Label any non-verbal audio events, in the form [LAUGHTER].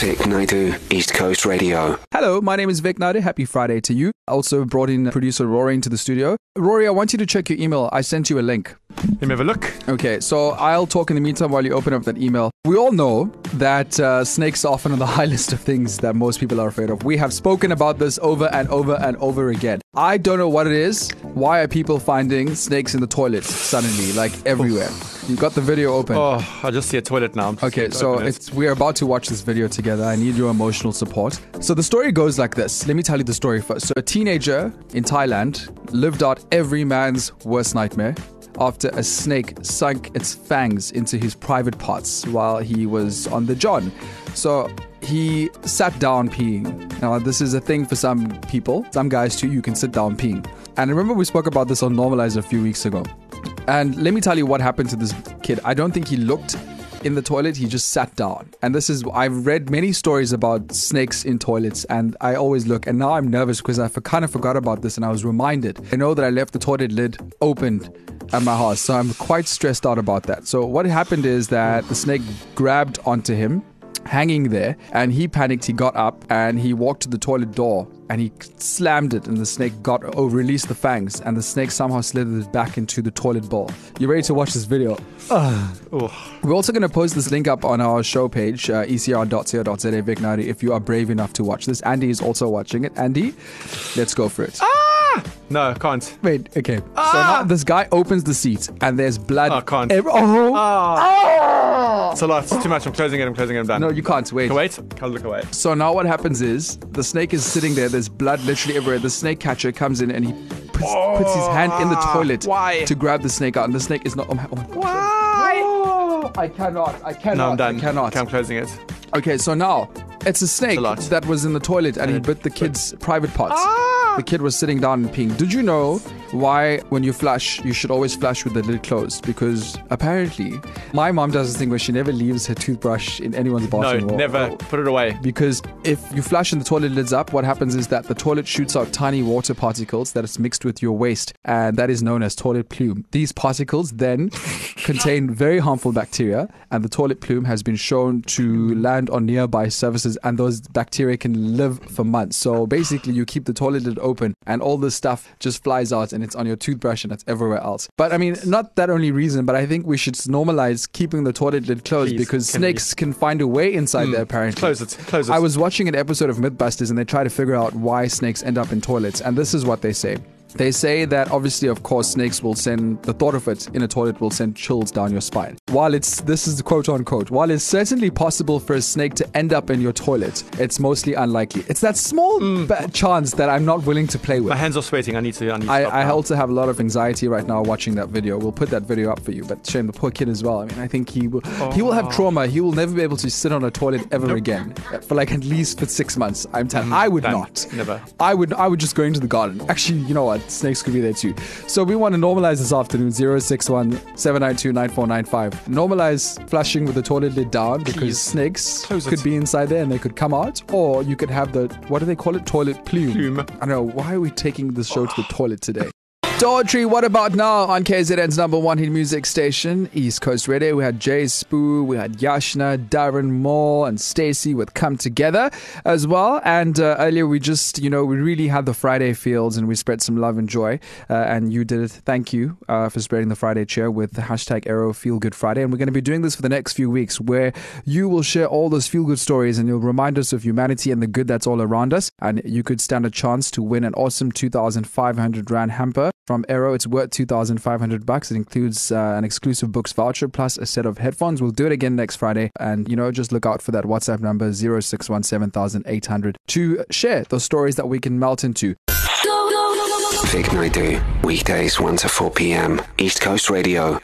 Vic Naidu, East Coast Radio. Hello, my name is Vic Naidu. Happy Friday to you. I also brought in producer Rory into the studio. Rory, I want you to check your email. I sent you a link. Let me have a look. Okay, so I'll talk in the meantime while you open up that email. We all know that uh, snakes are often on the [LAUGHS] high list of things that most people are afraid of. We have spoken about this over and over and over again. I don't know what it is. Why are people finding snakes in the toilets suddenly, like everywhere? You got the video open. Oh, I just see a toilet now. Okay, so it. it's we're about to watch this video together. I need your emotional support. So the story goes like this. Let me tell you the story first. So a teenager in Thailand lived out every man's worst nightmare after a snake sunk its fangs into his private parts while he was on the john. So he sat down peeing. Now this is a thing for some people, some guys too. You can sit down peeing. And I remember we spoke about this on Normalize a few weeks ago. And let me tell you what happened to this kid. I don't think he looked in the toilet, he just sat down. And this is, I've read many stories about snakes in toilets, and I always look. And now I'm nervous because I for- kind of forgot about this and I was reminded. I know that I left the toilet lid opened at my house, so I'm quite stressed out about that. So, what happened is that the snake grabbed onto him hanging there and he panicked. He got up and he walked to the toilet door and he slammed it and the snake got oh released the fangs and the snake somehow slithered back into the toilet bowl. You ready to watch this video? [SIGHS] Oh, we're also going to post this link up on our show page uh, ecr.co.za Vic Naidu, if you are brave enough to watch this. Andy is also watching it. Andy let's go for it. Ah! no, can't. wait okay. So now this guy opens the seat and there's blood I can't. ev- oh It's a lot. It's too much. I'm closing it. I'm closing it. I'm done. no you can't wait Can wait. Can't look away. So now what happens is the snake is sitting there. There's blood literally everywhere. The snake catcher comes in and he puts, puts his hand in the toilet Why? to grab the snake out, and the snake is not. Oh my, oh my Why? Oh, I cannot. I cannot. No, I'm done. I cannot. Okay, I'm closing it. Okay, so now it's a snake a that was in the toilet and he bit the kid's private parts. Ah! The kid was sitting down and peeing. Did you know why, when you flush, you should always flush with the lid closed? Because apparently, my mom does this thing where she never leaves her toothbrush in anyone's bathroom. or- never. or- Put it away. because if you flush and the toilet lids up, what happens is that the toilet shoots out tiny water particles that is mixed with your waste, and that is known as toilet plume. These particles then [LAUGHS] contain very harmful bacteria, and the toilet plume has been shown to land on nearby surfaces, and those bacteria can live for months. So basically, you keep the toilet lid open, and all this stuff just flies out, and it's on your toothbrush, and it's everywhere else. But I mean, not that only reason, but I think we should normalize keeping the toilet lid closed Please, because can we- snakes can find a way inside hmm. there. Apparently, Close it. Close it. I was watching an episode of Mythbusters and they try to figure out why snakes end up in toilets. And this is what they say. They say that obviously, of course, snakes will send the thought of it in a toilet will send chills down your spine. While it's this is the quote unquote, while it's certainly possible for a snake to end up in your toilet, it's mostly unlikely. It's that small mm. ba- chance that I'm not willing to play with. My hands are sweating. I need to. I need to I, I also have a lot of anxiety right now watching that video. We'll put that video up for you. But shame the poor kid as well. I mean, I think he will he will have oh. trauma. He will never be able to sit on a toilet ever again uh, for like at least for six months. I'm telling. Mm. I would not. Never. I would. I would just go into the garden. Actually, you know what? Snakes could be there too. So we want to normalize this afternoon. 061 792 9495. Normalize flushing with the toilet lid down because Please. snakes Close it. could be inside there and they could come out, or you could have the what do they call it? Toilet plume. Plume. I don't know. Why are we taking this show to the toilet today? Daughtry, what about now on KZN's number one hit music station, East Coast Radio? We had Jay Spoo, we had Yashna, Darren Moore, and Stacy with Come Together as well. And uh, earlier we just, you know, we really had the Friday fields and we spread some love and joy. Uh, and you did it. Thank you uh, for spreading the Friday cheer with the hashtag Arrow Feel Good Friday. And we're going to be doing this for the next few weeks where you will share all those feel good stories and you'll remind us of humanity and the good that's all around us. And you could stand a chance to win an awesome 2,500 Rand hamper from Arrow. It's worth 2,500 bucks. It includes uh, an exclusive books voucher plus a set of headphones. We'll do it again next Friday. And, you know, just look out for that WhatsApp number 0617 to share those stories that we can melt into. Vic Naidu, weekdays 1 to 4 p.m. East Coast Radio.